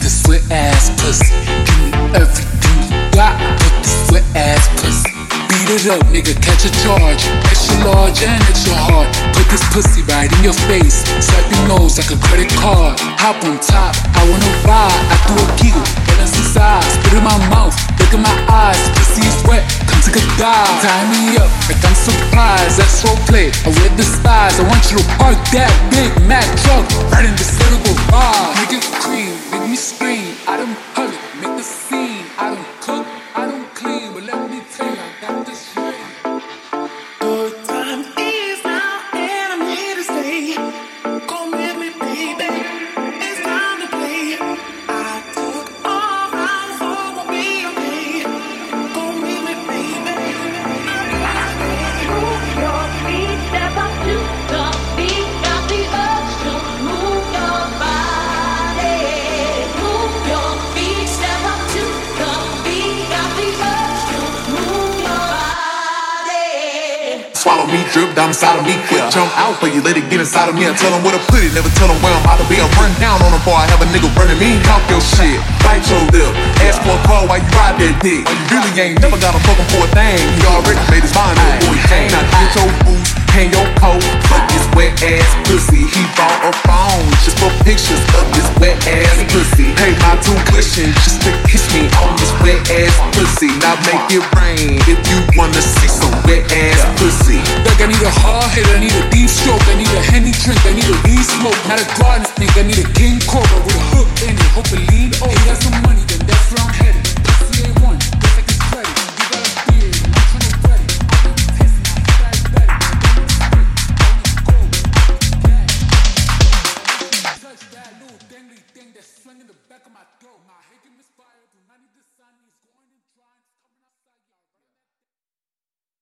this wet ass pussy. Everything you got this wet ass pussy. Beat it up, nigga, catch a charge. Extra large and extra hard. Put this pussy right in your face. Slap your nose like a credit card. Hop on top, I wanna ride. I do a giggle, balance inside. Spit in my mouth, look in my eyes. Dive. Tie me up like I'm surprised. That's roleplay. I wear the styles. I want you to park that big Mac truck right in this little bar. Make it cream, make me scream. I done hug it, make the scene. I don't cook, I don't clean, but let me tell you, I got this ring. Me, drip down inside of me. Quick jump out for you, let it get inside of me. I tell them where to put it, never tell them where I'm about to be. I'm run down on them before I have a nigga running me. Talk your shit, bite your lip. Ask for a call while you ride that dick. You really ain't never got a fucking for a thing. He already made his mind up before he came. Now get your boots, hang your coat. Fuck this wet ass pussy. He bought a phone just for pictures of this wet ass pussy. Pay my two tuition just to kiss me on this wet ass pussy. Now make it rain if you wanna see some wet ass need a hard hit, I need a deep stroke, I need a henny drink, I need a weed smoke. Not a garden snake, I need a king cobra with a hook in it. Hope it lean over. He got some money, then that's where I'm headed. Pussy one, just like his credit. A beard, I'm thing swinging the back of my throat. My head can